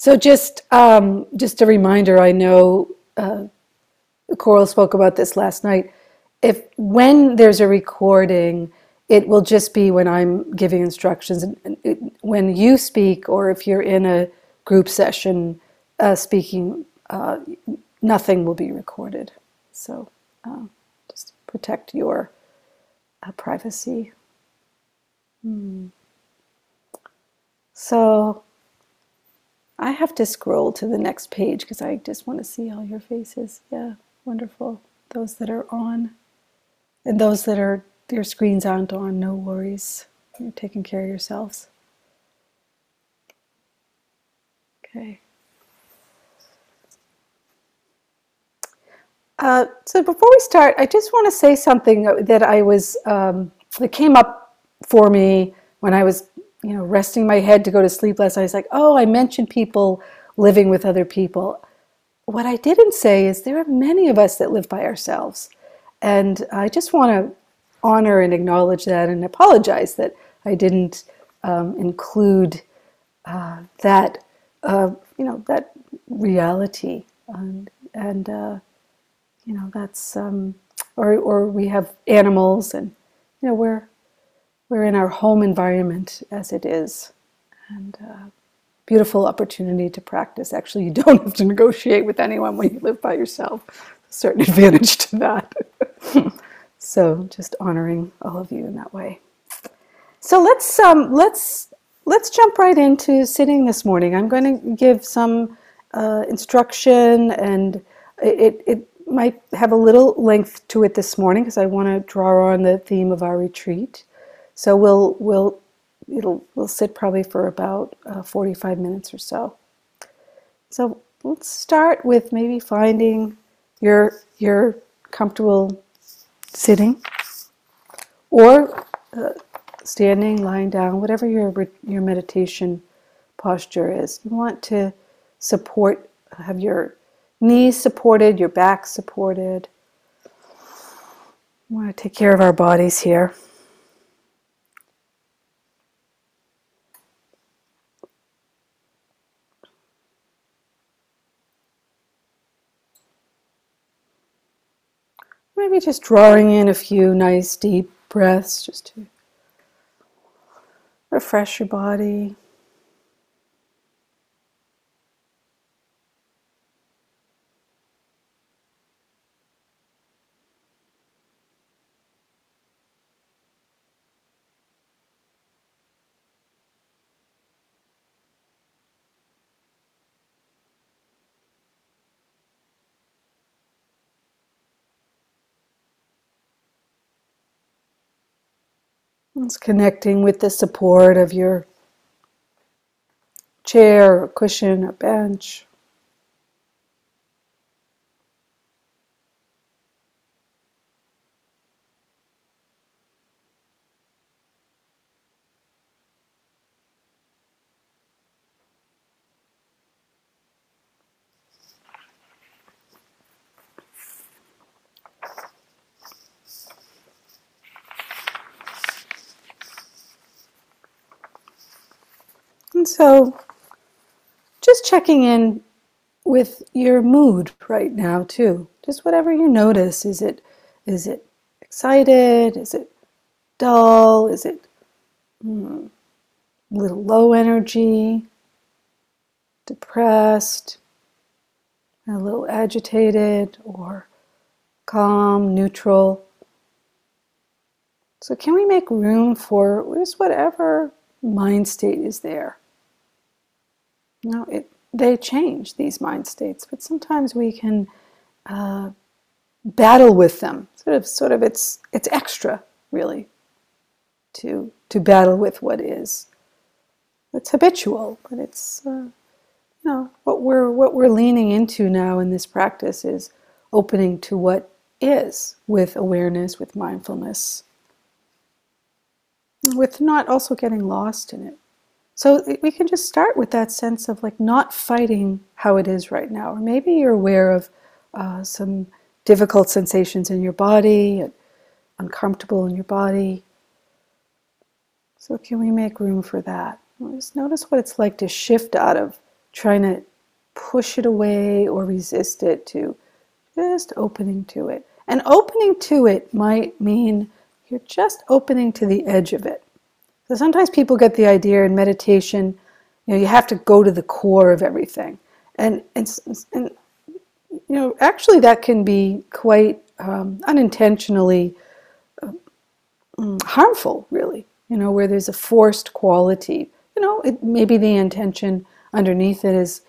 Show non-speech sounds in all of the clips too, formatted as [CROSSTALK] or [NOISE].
So just um, just a reminder. I know uh, Coral spoke about this last night. If when there's a recording, it will just be when I'm giving instructions. When you speak, or if you're in a group session uh, speaking, uh, nothing will be recorded. So uh, just protect your uh, privacy. Hmm. So I have to scroll to the next page because I just want to see all your faces. Yeah, wonderful. Those that are on, and those that are your screens aren't on, no worries. You're taking care of yourselves. Okay. Uh, so before we start, I just want to say something that I was um, that came up for me when I was, you know, resting my head to go to sleep last night. I was like, oh, I mentioned people living with other people. What I didn't say is there are many of us that live by ourselves, and I just want to honor and acknowledge that and apologize that I didn't um, include uh, that, uh, you know, that reality and and uh, you know that's um, or or we have animals and you know we're we're in our home environment as it is and uh, beautiful opportunity to practice. Actually you [LAUGHS] don't have to negotiate with anyone when you live by yourself. A certain [LAUGHS] advantage to that. [LAUGHS] So just honoring all of you in that way. So let's um, let's let's jump right into sitting this morning. I'm going to give some uh, instruction and it, it might have a little length to it this morning because I want to draw on the theme of our retreat. So we'll we'll it'll we'll sit probably for about uh, 45 minutes or so. So let's start with maybe finding your your comfortable sitting or uh, standing, lying down, whatever your your meditation posture is. You want to support have your knees supported, your back supported. We want to take care of our bodies here. Maybe just drawing in a few nice deep breaths just to refresh your body. It's connecting with the support of your chair or cushion or bench. And so just checking in with your mood right now too. Just whatever you notice. Is it is it excited? Is it dull? Is it hmm, a little low energy? Depressed? A little agitated or calm, neutral? So, can we make room for just whatever mind state is there? No, it, they change these mind states, but sometimes we can uh, battle with them. Sort of, sort of, it's it's extra, really, to to battle with what is. It's habitual, but it's uh, you know what we're what we're leaning into now in this practice is opening to what is with awareness, with mindfulness, with not also getting lost in it. So we can just start with that sense of like not fighting how it is right now. Or maybe you're aware of uh, some difficult sensations in your body, uncomfortable in your body. So can we make room for that? Just notice what it's like to shift out of trying to push it away or resist it to just opening to it. And opening to it might mean you're just opening to the edge of it. So sometimes people get the idea in meditation, you know, you have to go to the core of everything. And, and, and you know, actually that can be quite um, unintentionally uh, harmful, really, you know, where there's a forced quality. You know, it, maybe the intention underneath it is,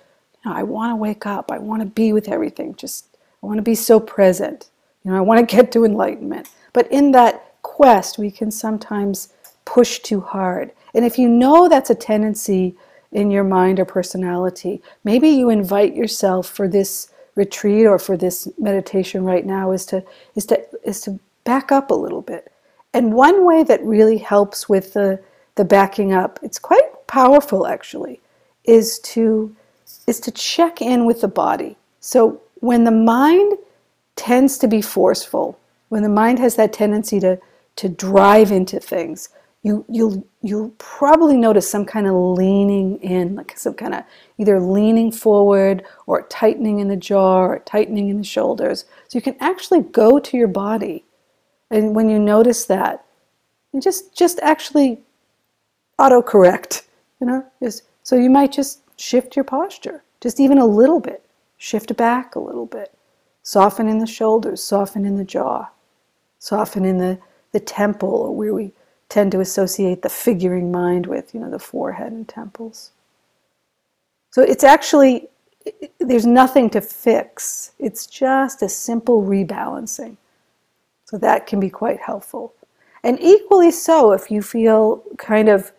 you know, I want to wake up, I want to be with everything, just, I want to be so present, you know, I want to get to enlightenment. But in that quest, we can sometimes push too hard. And if you know that's a tendency in your mind or personality, maybe you invite yourself for this retreat or for this meditation right now is to is to is to back up a little bit. And one way that really helps with the the backing up, it's quite powerful actually, is to is to check in with the body. So when the mind tends to be forceful, when the mind has that tendency to to drive into things, you you'll you'll probably notice some kind of leaning in, like some kind of either leaning forward or tightening in the jaw or tightening in the shoulders. So you can actually go to your body, and when you notice that, you just just actually autocorrect, you know. Just, so you might just shift your posture, just even a little bit, shift back a little bit, soften in the shoulders, soften in the jaw, soften in the the temple or where we tend to associate the figuring mind with, you know, the forehead and temples. So it's actually, there's nothing to fix. It's just a simple rebalancing. So that can be quite helpful. And equally so if you feel kind of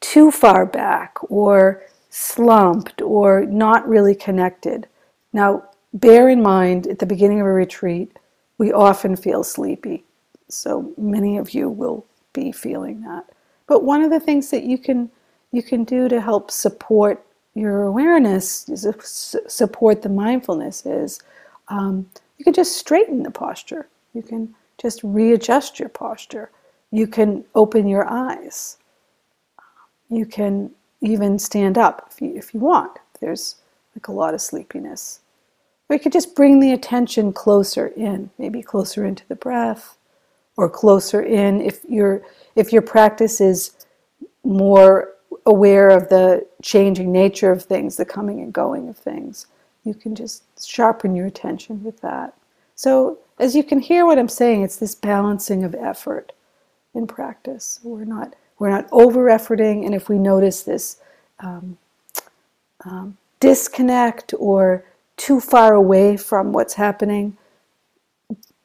too far back or slumped or not really connected. Now, bear in mind at the beginning of a retreat, we often feel sleepy. So many of you will be feeling that. But one of the things that you can you can do to help support your awareness, support the mindfulness, is um, you can just straighten the posture. You can just readjust your posture. You can open your eyes. You can even stand up if you, if you want. There's like a lot of sleepiness. Or you could just bring the attention closer in, maybe closer into the breath, or closer in if your if your practice is more aware of the changing nature of things, the coming and going of things, you can just sharpen your attention with that. So, as you can hear what I'm saying, it's this balancing of effort in practice. We're not we're not over efforting, and if we notice this um, um, disconnect or too far away from what's happening,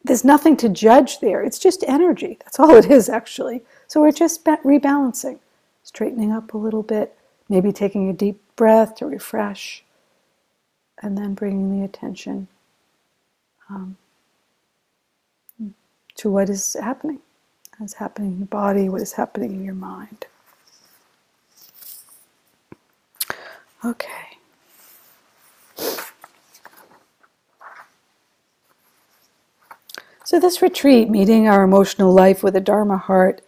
there's nothing to judge there. It's just energy. That's all it is, actually. So we're just rebalancing, straightening up a little bit, maybe taking a deep breath to refresh, and then bringing the attention um, to what is happening, what is happening in the body, what is happening in your mind. Okay. So, this retreat, meeting our emotional life with a Dharma heart,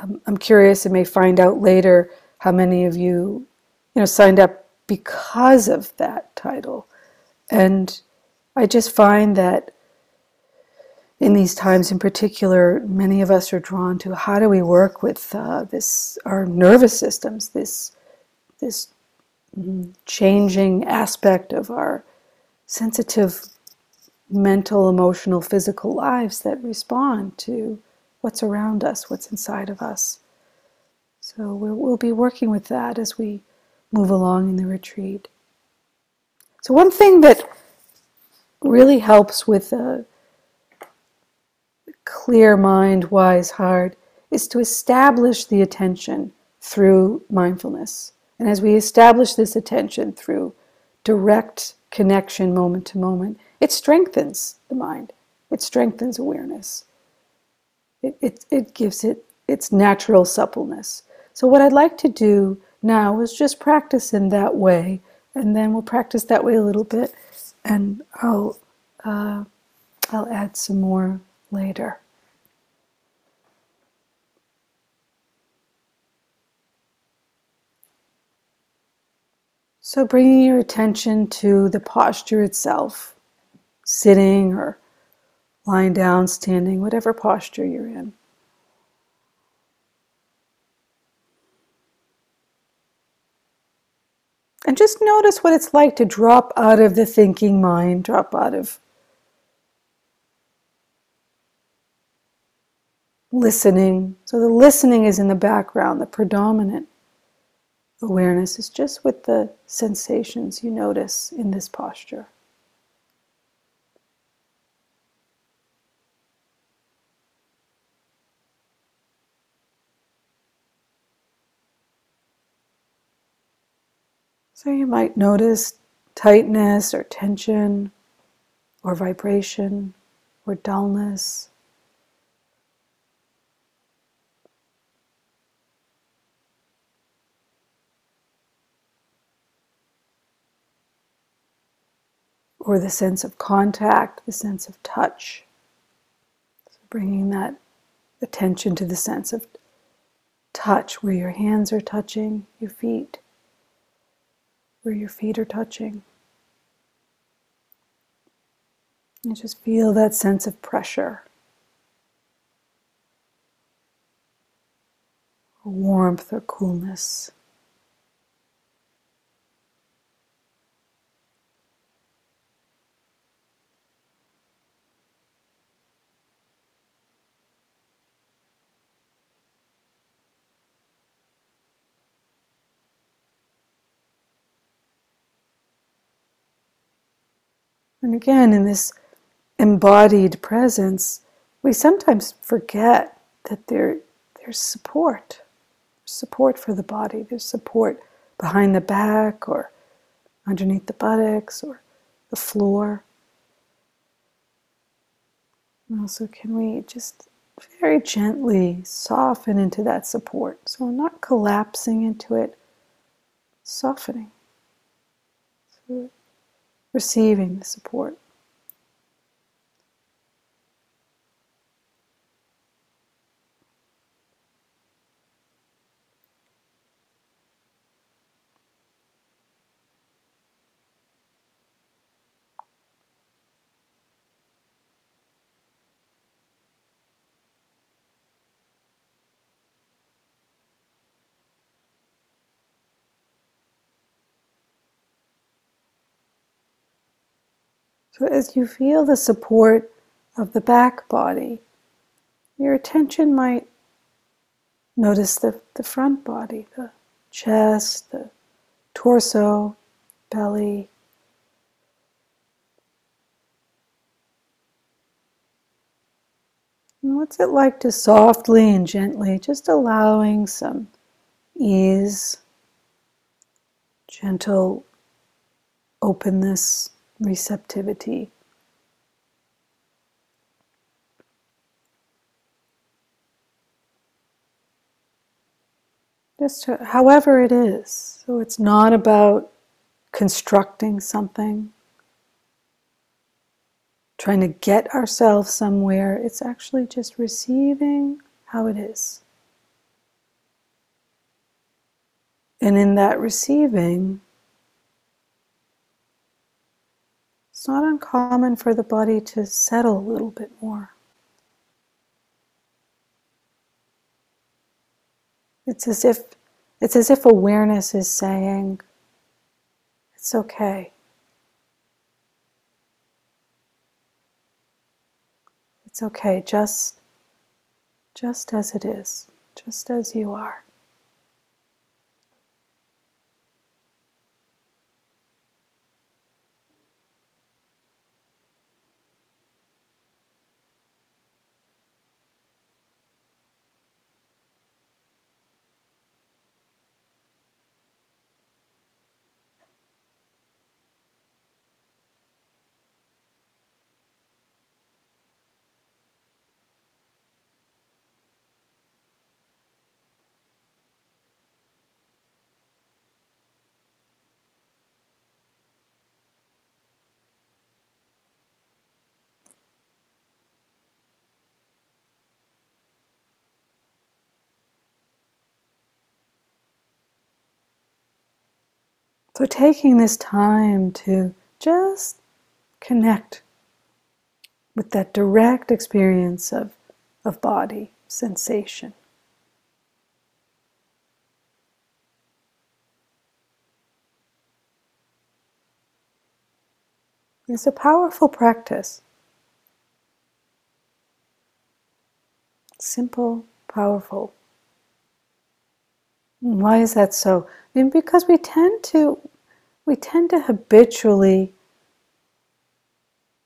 I'm, I'm curious and may find out later how many of you, you know, signed up because of that title. And I just find that in these times in particular, many of us are drawn to how do we work with uh, this, our nervous systems, this, this changing aspect of our sensitive mental, emotional, physical lives that respond to what's around us, what's inside of us. So we'll, be working with that as we move along in the retreat. So, one thing that really helps with a clear mind, wise heart, is to establish the attention through mindfulness. And as we establish this attention through direct connection moment to moment, it strengthens the mind, it strengthens awareness, it, it, it gives it its natural suppleness. So, what I'd like to do now is just practice in that way, and then we'll practice that way a little bit, and I'll, uh, I'll add some more later. So, bringing your attention to the posture itself, sitting or lying down, standing, whatever posture you're in. And just notice what it's like to drop out of the thinking mind, drop out of listening. So the listening is in the background, the predominant awareness is just with the sensations you notice in this posture. So you might notice tightness or tension or vibration or dullness. Or the sense of contact, the sense of touch. So bringing that attention to the sense of touch, where your hands are touching your feet where your feet are touching. And just feel that sense of pressure, warmth, or coolness. And again, in this embodied presence, we sometimes forget that there, there's support. Support for the body. There's support behind the back or underneath the buttocks or the floor. And also, can we just very gently soften into that support? So, not collapsing into it, softening. So receiving the support. So, as you feel the support of the back body, your attention might notice the, the front body, the chest, the torso, belly. And what's it like to softly and gently, just allowing some ease, gentle openness receptivity. Just to, however it is. So it's not about constructing something, trying to get ourselves somewhere. It's actually just receiving how it is. And in that receiving, It's not uncommon for the body to settle a little bit more. It's as if it's as if awareness is saying, it's okay. It's okay, just just as it is, just as you are. So, taking this time to just connect with that direct experience of, of body sensation. It's a powerful practice. Simple, powerful. Why is that so? Mean, because we tend to we tend to habitually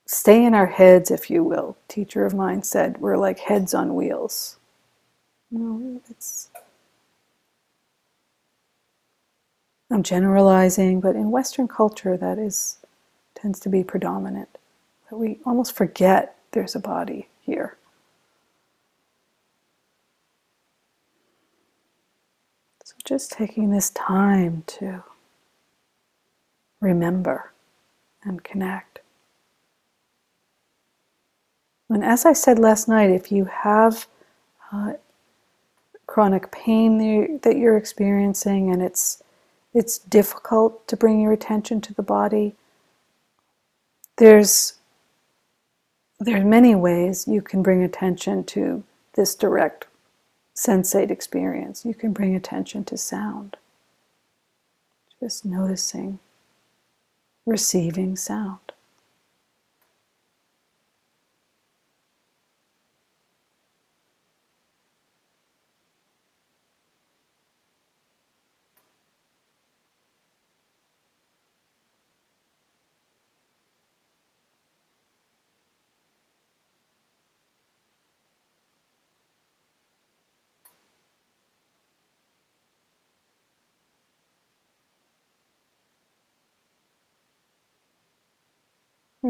stay in our heads, if you will. Teacher of mine said we're like heads on wheels. No, it's I'm generalizing, but in Western culture that is tends to be predominant. That we almost forget there's a body here. Just taking this time to remember and connect. And as I said last night, if you have uh, chronic pain that you're experiencing and it's it's difficult to bring your attention to the body, there's there are many ways you can bring attention to this direct sensate experience. You can bring attention to sound. Just noticing, receiving sound.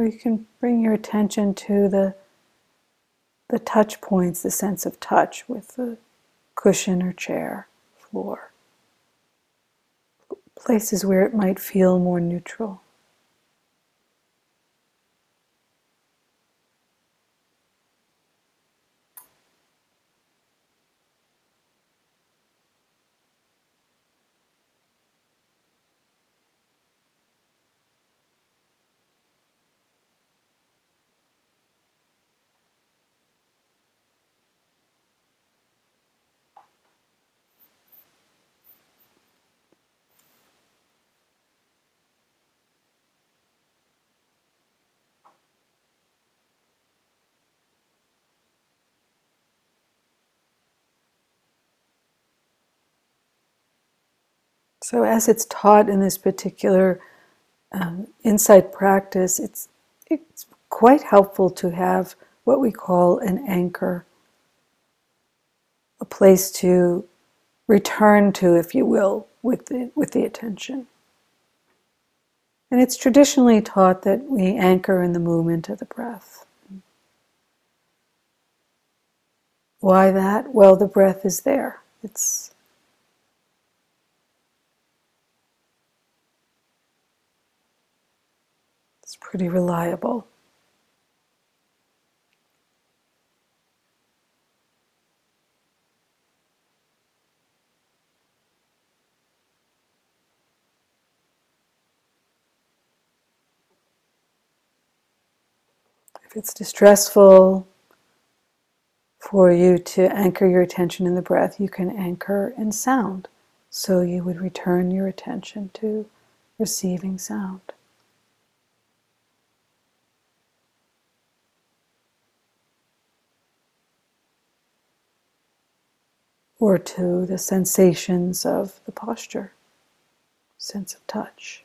Or you can bring your attention to the, the touch points, the sense of touch with the cushion or chair, floor. Places where it might feel more neutral. So, as it's taught in this particular um, insight practice, it's, it's quite helpful to have what we call an anchor, a place to return to, if you will, with the, with the attention. And it's traditionally taught that we anchor in the movement of the breath. Why that? Well, the breath is there. It's pretty reliable. If it's distressful for you to anchor your attention in the breath, you can anchor in sound. So you would return your attention to receiving sound. Or to the sensations of the posture, sense of touch.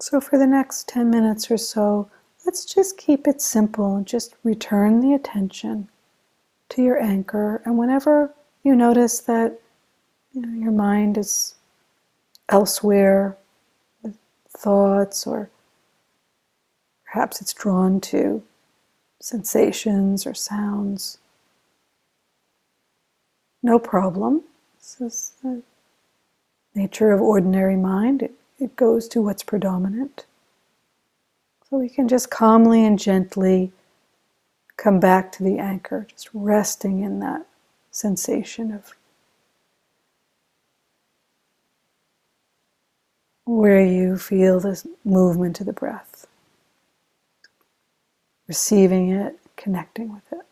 So, for the next 10 minutes or so, let's just keep it simple. Just return the attention to your anchor. And whenever you notice that you know, your mind is elsewhere, with thoughts, or perhaps it's drawn to sensations or sounds. No problem. This is the nature of ordinary mind. It, it goes to what's predominant. So we can just calmly and gently come back to the anchor, just resting in that sensation of where you feel this movement of the breath, receiving it, connecting with it.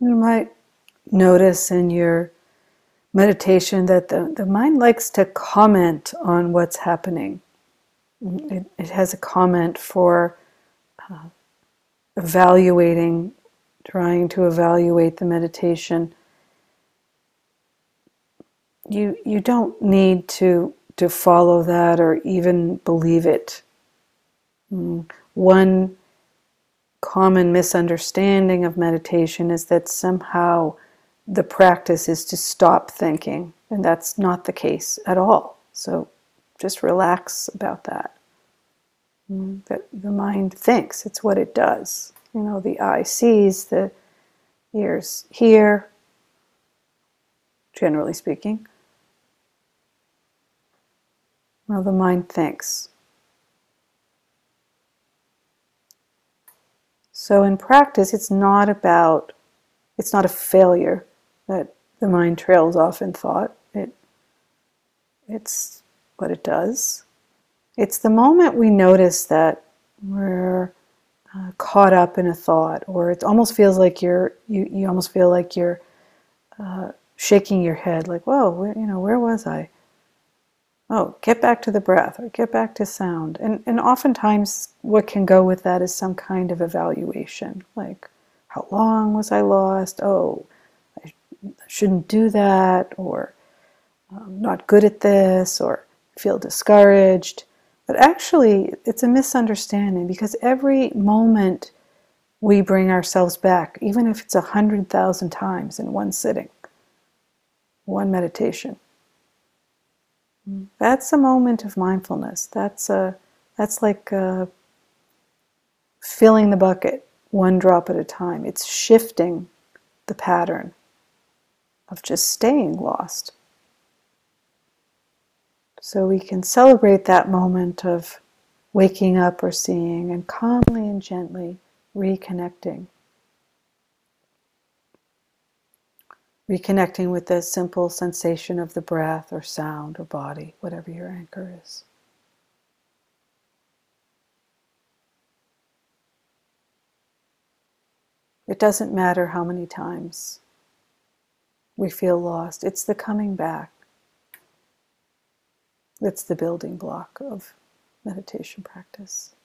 You might notice in your meditation that the, the mind likes to comment on what's happening. It, it has a comment for uh, evaluating, trying to evaluate the meditation. You, you don't need to, to follow that or even believe it. Mm. One common misunderstanding of meditation is that somehow the practice is to stop thinking, and that's not the case at all. So just relax about that. Mm, that the mind thinks, it's what it does. You know, the eye sees, the ears hear, generally speaking. Well, the mind thinks. So in practice, it's not about, it's not a failure that the mind trails off in thought. It, it's what it does. It's the moment we notice that we're uh, caught up in a thought, or it almost feels like you're, you, you almost feel like you're uh, shaking your head, like, whoa, where, you know, where was I? Oh, get back to the breath or get back to sound. And, and oftentimes, what can go with that is some kind of evaluation, like, how long was I lost? Oh, I shouldn't do that, or I'm not good at this, or feel discouraged. But actually, it's a misunderstanding because every moment we bring ourselves back, even if it's a hundred thousand times in one sitting, one meditation. Mm. That's a moment of mindfulness. That's a that's like a filling the bucket one drop at a time. It's shifting the pattern of just staying lost. So we can celebrate that moment of waking up or seeing and calmly and gently reconnecting. Reconnecting with the simple sensation of the breath or sound or body, whatever your anchor is. It doesn't matter how many times we feel lost. It's the coming back. It's the building block of meditation practice.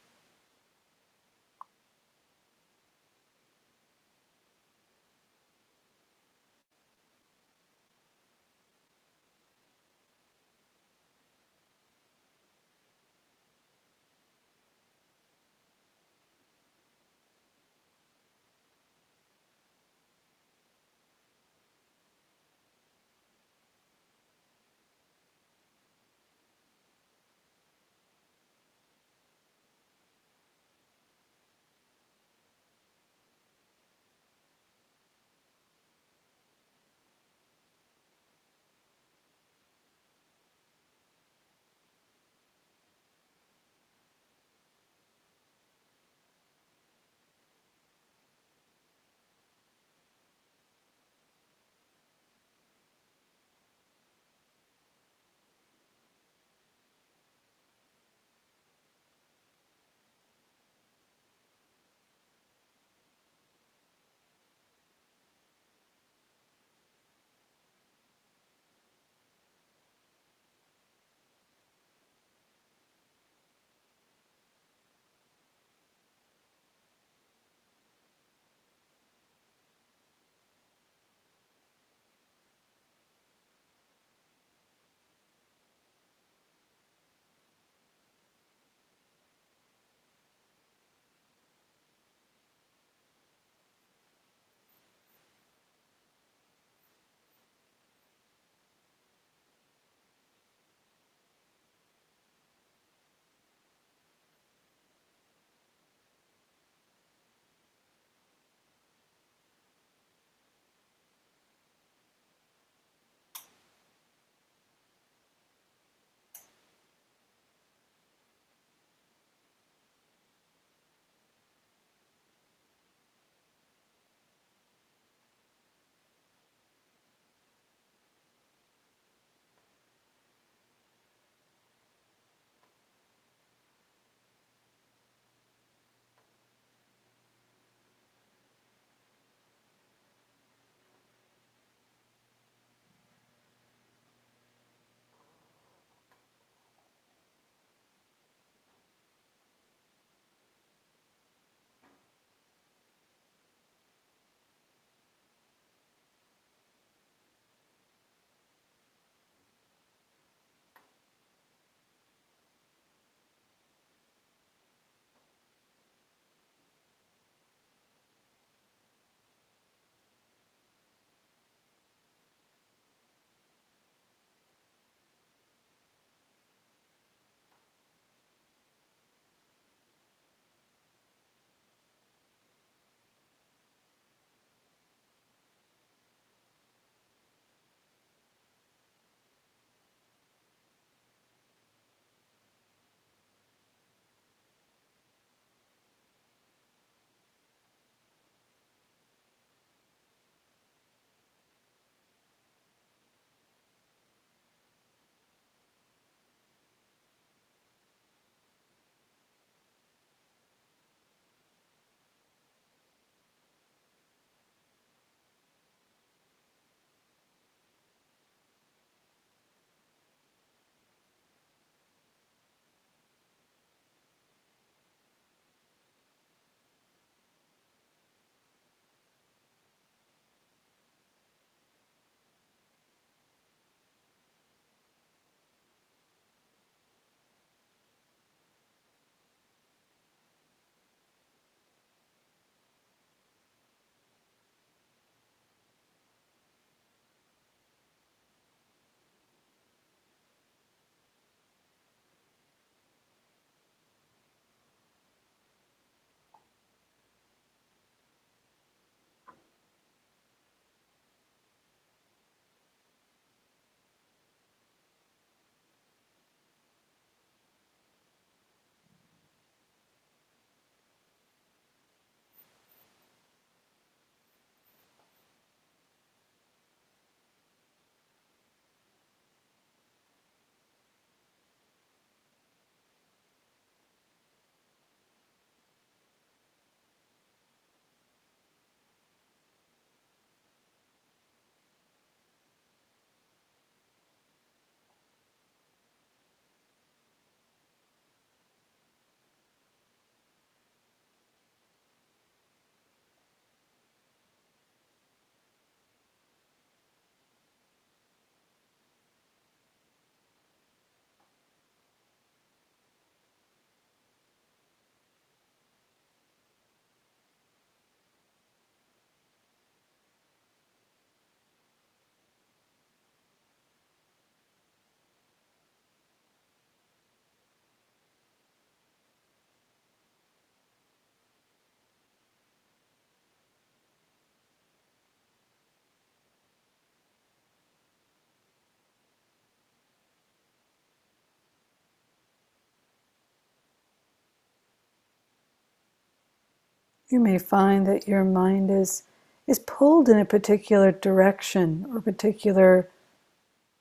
You may find that your mind is, is pulled in a particular direction or particular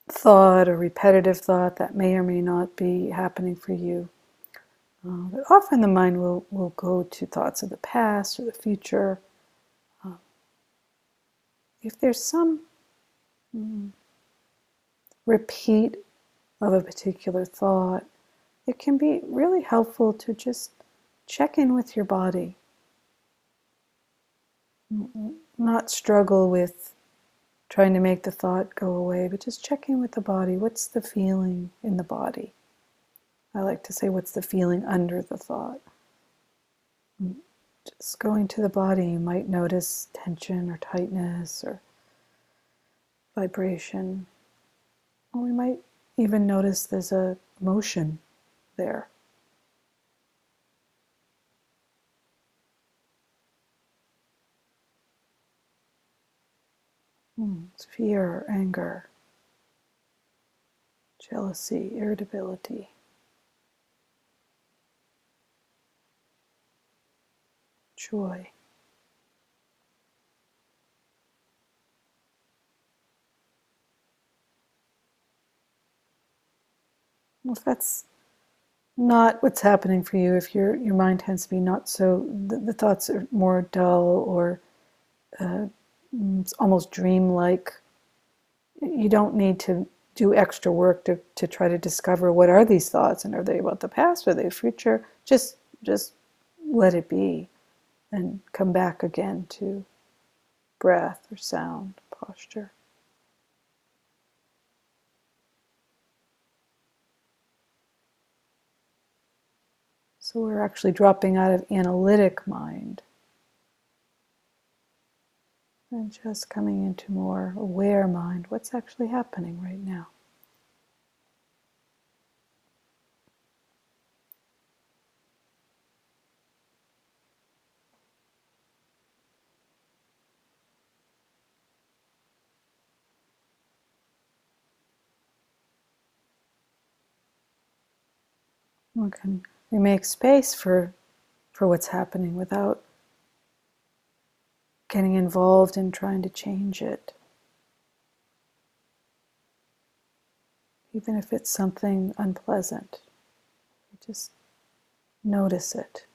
thought or repetitive thought that may or may not be happening for you. Uh, but often the mind will, will go to thoughts of the past or the future. Uh, if there's some mm, repeat of a particular thought, it can be really helpful to just check in with your body. Not struggle with trying to make the thought go away, but just checking with the body. What's the feeling in the body? I like to say, what's the feeling under the thought? Mm, just going to the body, you might notice tension or tightness or vibration. Or we might even notice there's a motion there. Fear, anger, jealousy, irritability. Joy. Well, if that's not what's happening for you, if your your mind tends to be not so, the, the thoughts are more dull or uh, almost dreamlike, you don't need to do extra work to, to try to discover what are these thoughts and are they about the past, are they future? Just just let it be and come back again to breath or sound, posture. So we're actually dropping out of analytic mind and just coming into more aware mind. What's actually happening right now? We can we make space for for what's happening without getting involved in trying to change it. Even if it's something unpleasant, just notice it.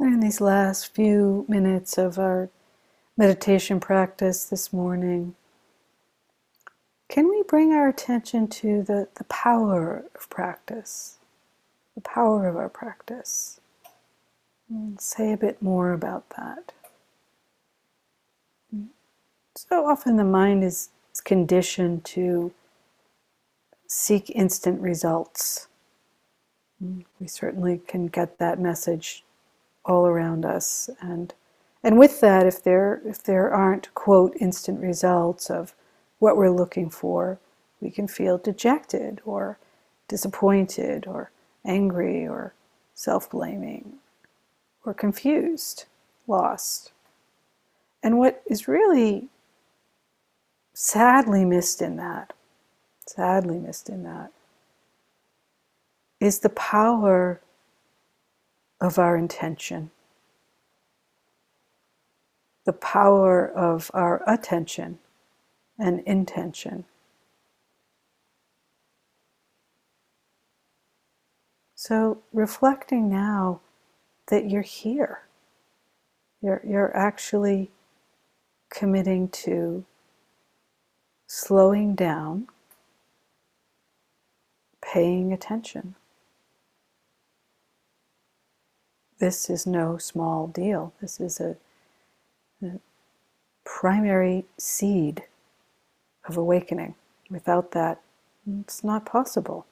In these last few minutes of our meditation practice this morning, can we bring our attention to the, the power of practice? The power of our practice. And say a bit more about that. Mm. So often the mind is conditioned to seek instant results. Mm, we certainly can get that message all around us, and and with that, if there if there aren't quote instant results of what we're looking for, we can feel dejected or disappointed or angry or self-blaming or confused, lost. And what is really sadly missed in that, sadly missed in that, is the power of our intention, the power of our attention and intention. So, reflecting now that you're here, you're, you're actually committing to slowing down, paying attention. This is no small deal. This is a, a primary seed of awakening. Without that, it's not possible.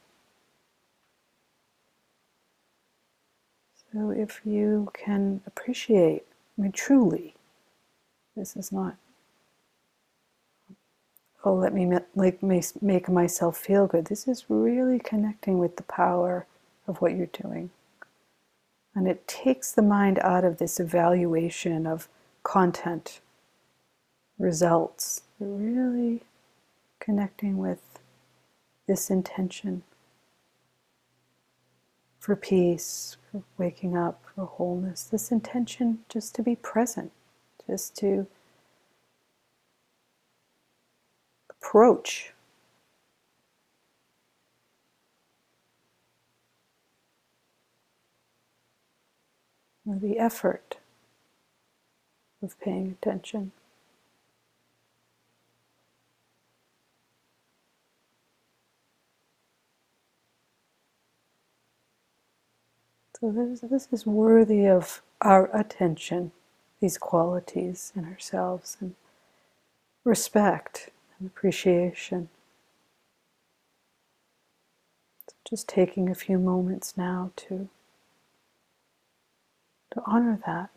So if you can appreciate, I mean, truly, this is not oh, let me like make myself feel good. This is really connecting with the power of what you're doing. And it takes the mind out of this evaluation of content, results. Really connecting with this intention for peace, for waking up, for wholeness. This intention just to be present, just to approach. Or the effort of paying attention. So this, this is worthy of our attention, these qualities in ourselves, and respect and appreciation. So just taking a few moments now to, to honor that.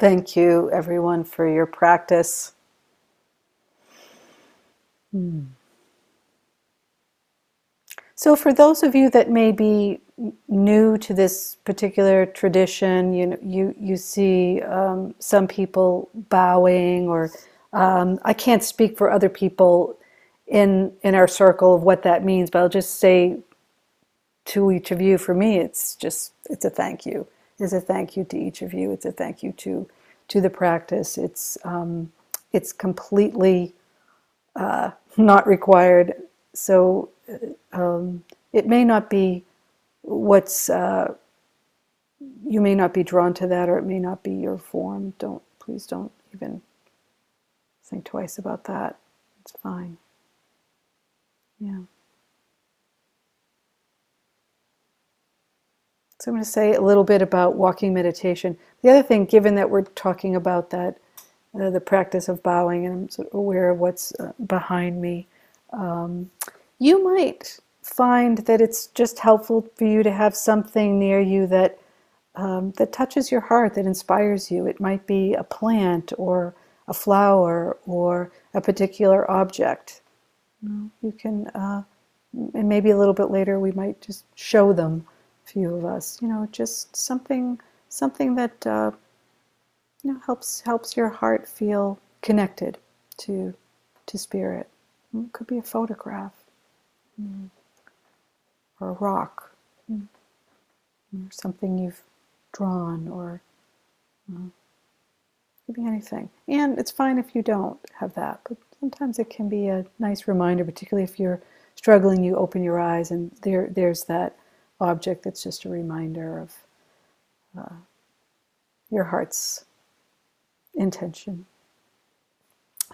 Thank you, everyone, for your practice. So, for those of you that may be new to this particular tradition, you know, you you see um, some people bowing, or um, I can't speak for other people in in our circle of what that means, but I'll just say to each of you, for me, it's just it's a thank you is a thank you to each of you. It's a thank you to to the practice. It's um, it's completely uh, not required. So uh, um, it may not be what's uh, you may not be drawn to that, or it may not be your form. Don't please don't even think twice about that. It's fine. Yeah. So I'm going to say a little bit about walking meditation. The other thing, given that we're talking about that, uh, the practice of bowing, and I'm sort of aware of what's uh, behind me, um, you might find that it's just helpful for you to have something near you that um, that touches your heart, that inspires you. It might be a plant or a flower or a particular object. You can, uh, and maybe a little bit later, we might just show them few of us. You know, just something something that uh, you know helps helps your heart feel connected to to spirit. It could be a photograph, mm. or a rock, mm. or something you've drawn, or uh, could be anything. And it's fine if you don't have that, but sometimes it can be a nice reminder, particularly if you're struggling. You open your eyes, and there there's that object that's just a reminder of uh, your heart's intention.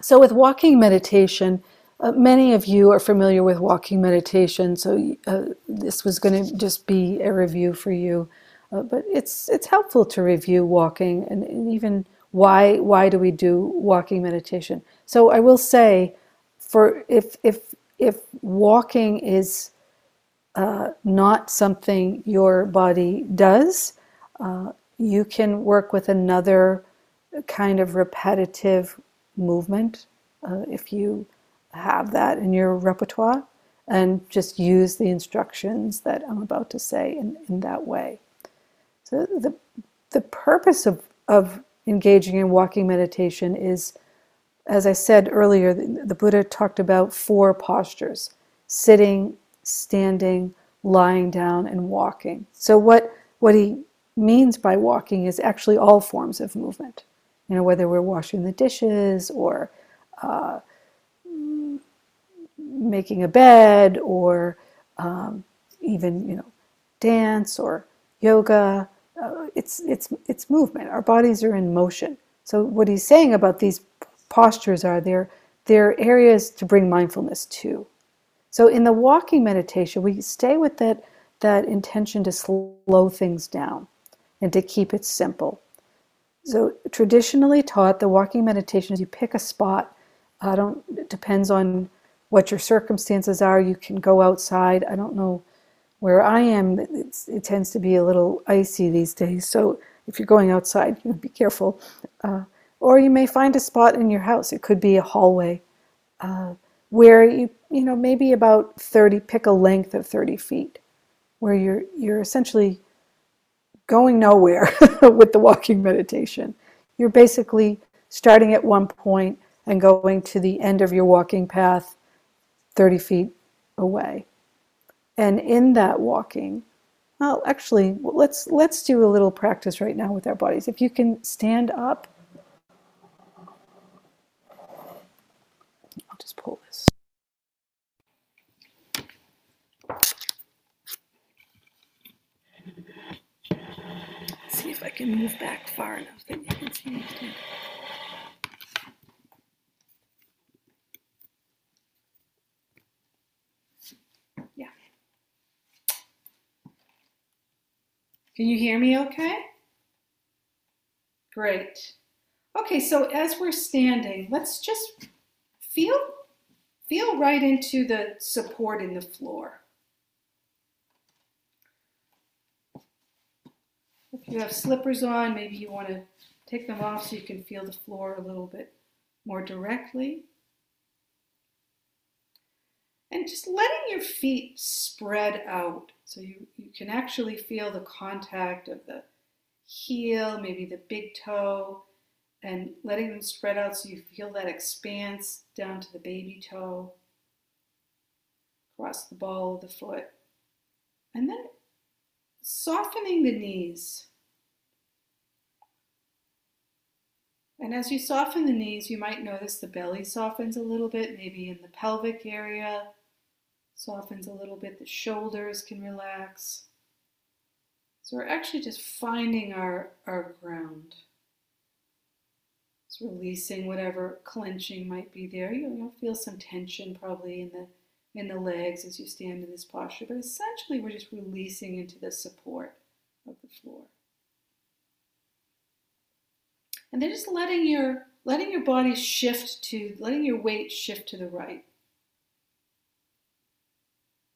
So, with walking meditation, uh, many of you are familiar with walking meditation, so uh, this was going to just be a review for you. Uh, but it's it's helpful to review walking and, and even why why do we do walking meditation? So I will say, for if if if walking is uh, not something your body does, uh, you can work with another kind of repetitive movement uh, if you have that in your repertoire and just use the instructions that I'm about to say in, in that way. So the, the purpose of, of engaging in walking meditation is, as I said earlier, the, the Buddha talked about four postures sitting, standing, lying down, and walking. So, what, what he means by walking is actually all forms of movement. You know, whether we're washing the dishes or uh, making a bed or um, even, you know, dance or yoga. Uh, it's, it's, it's movement. Our bodies are in motion. So, what he's saying about these postures are they're, they're areas to bring mindfulness to. So in the walking meditation, we stay with that, that intention to slow things down and to keep it simple. So traditionally taught, the walking meditation is you pick a spot. I don't. It depends on what your circumstances are. You can go outside. I don't know where I am. it tends to be a little icy these days. So if you're going outside, [LAUGHS] you be careful. Uh, or you may find a spot in your house. It could be a hallway. Uh, where you you know maybe about 30 pick a length of 30 feet where you're you're essentially going nowhere [LAUGHS] with the walking meditation. You're basically starting at one point and going to the end of your walking path 30 feet away. And in that walking well actually let's let's do a little practice right now with our bodies. If you can stand up I'll just pull this see if I can move back far enough that you can see me too. Yeah. Can you hear me okay? Great. Okay, so as we're standing, let's just feel feel right into the support in the floor. If you have slippers on, maybe you want to take them off so you can feel the floor a little bit more directly. And just letting your feet spread out so you, you can actually feel the contact of the heel, maybe the big toe, and letting them spread out so you feel that expanse down to the baby toe, across the ball of the foot. And then softening the knees. And as you soften the knees, you might notice the belly softens a little bit, maybe in the pelvic area, softens a little bit, the shoulders can relax. So we're actually just finding our, our ground. Releasing whatever clenching might be there. You'll feel some tension probably in the in the legs as you stand in this posture, but essentially we're just releasing into the support of the floor. And then just letting your letting your body shift to letting your weight shift to the right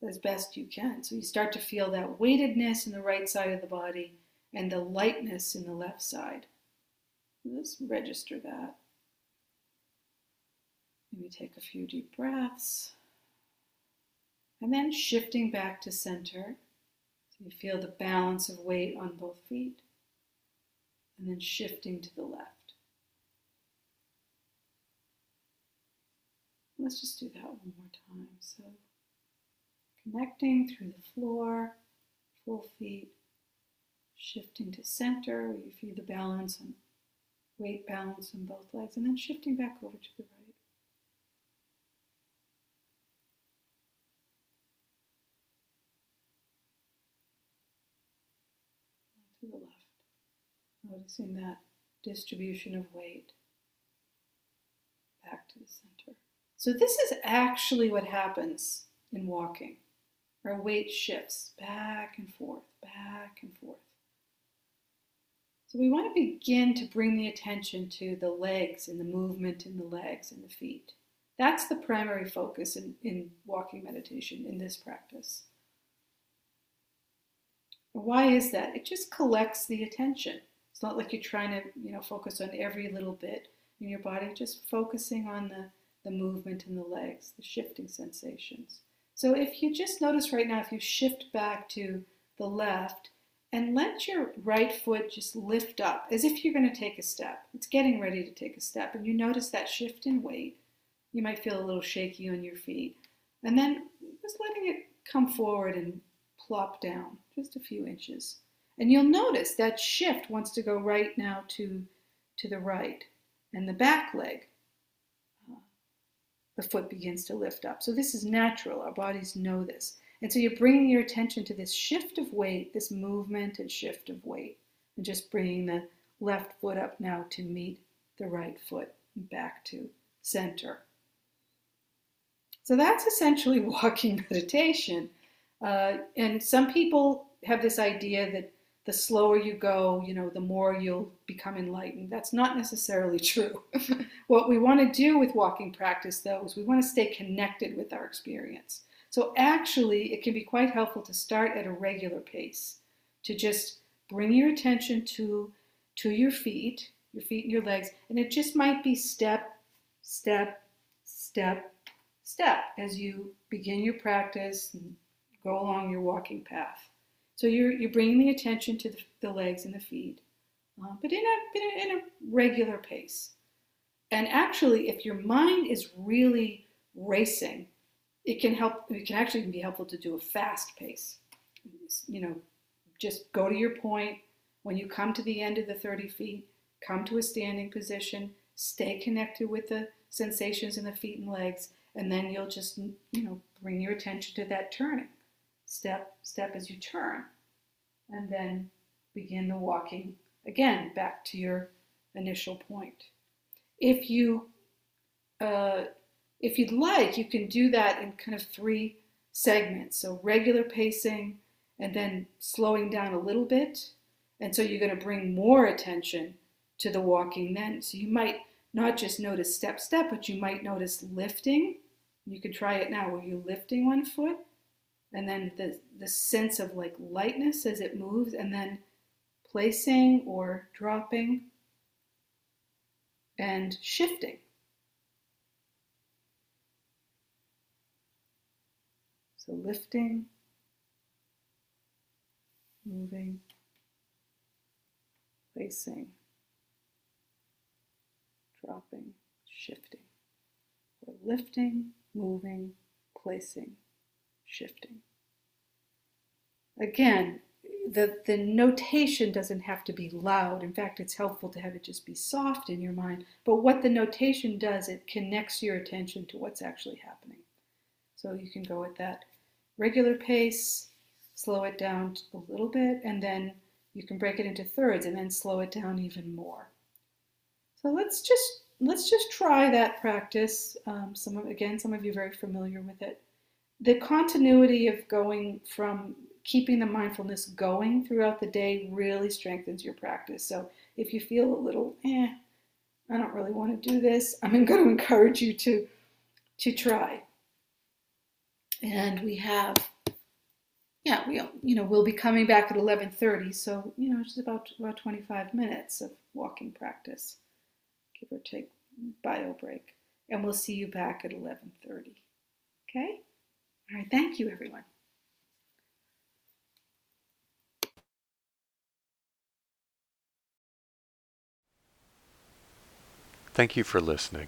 as best you can. So you start to feel that weightedness in the right side of the body and the lightness in the left side. Let's register that. Maybe take a few deep breaths. And then shifting back to center. So you feel the balance of weight on both feet. And then shifting to the left. Let's just do that one more time. So connecting through the floor, full feet, shifting to center you feel the balance and weight balance in both legs, and then shifting back over to the right. To the left, noticing that distribution of weight back to the center. So, this is actually what happens in walking. Our weight shifts back and forth, back and forth. So we want to begin to bring the attention to the legs and the movement in the legs and the feet. That's the primary focus in, in walking meditation in this practice. Why is that? It just collects the attention. It's not like you're trying to, you know, focus on every little bit in your body, just focusing on the, the movement in the legs, the shifting sensations. So if you just notice right now, if you shift back to the left and let your right foot just lift up as if you're going to take a step. It's getting ready to take a step. And you notice that shift in weight. You might feel a little shaky on your feet. And then just letting it come forward and plop down just a few inches. And you'll notice that shift wants to go right now to, to the right. And the back leg uh, the foot begins to lift up. So this is natural. Our bodies know this. And so you're bringing your attention to this shift of weight, this movement and shift of weight, and just bringing the left foot up now to meet the right foot back to center. So that's essentially [LAUGHS] walking meditation. Uh, and some people have this idea that the slower you go, you know, the more you'll become enlightened. That's not necessarily [LAUGHS] true. what we want to do with walking practice, though, is we want to stay connected with our experience. So actually, it can be quite helpful to start at a regular pace, to just bring your attention to, to your feet, your feet and your legs, and it just might be step, step, step, step as you begin your practice and go along your walking path. So you're, you're bringing the attention to the, the legs and the feet, uh, but in a, in a regular pace. And actually, if your mind is really racing, it can help, it can actually be helpful to do a fast pace. You know, just go to your point. When you come to the end of the 30 feet, come to a standing position, stay connected with the sensations in the feet and legs, and then you'll just, you know, bring your attention to that turning step, step as you turn, and then begin the walking again back to your initial point. If you uh, if you'd like, you can do that in kind of three segments. So regular pacing and then slowing down a little bit. And so you're going to bring more attention to the walking then. So you might not just notice step, step, but you might notice lifting. You could try it now where you're lifting one foot and then the, the sense of like lightness as it moves, and then placing or dropping and shifting. So lifting, moving, placing, dropping, shifting. Or lifting, moving, placing, shifting. Again, the, the notation doesn't have to be loud. In fact, it's helpful to have it just be soft in your mind. But what the notation does, it connects your attention to what's actually happening. So you can go at that regular pace, slow it down a little bit, and then you can break it into thirds and then slow it down even more. So let's just let's just try that practice. Um, some of, again, some of you very familiar with it. The continuity of going from keeping the mindfulness going throughout the day really strengthens your practice. So if you feel a little, eh, I don't really want to do this, I'm going [LAUGHS] to encourage you to to try. And we have, yeah, we you know we'll be coming back at 11:30, so you know it's about about 25 minutes of walking practice, give or take bio break, and we'll see you back at 11:30. Okay. All right. Thank you, everyone. Thank you for listening.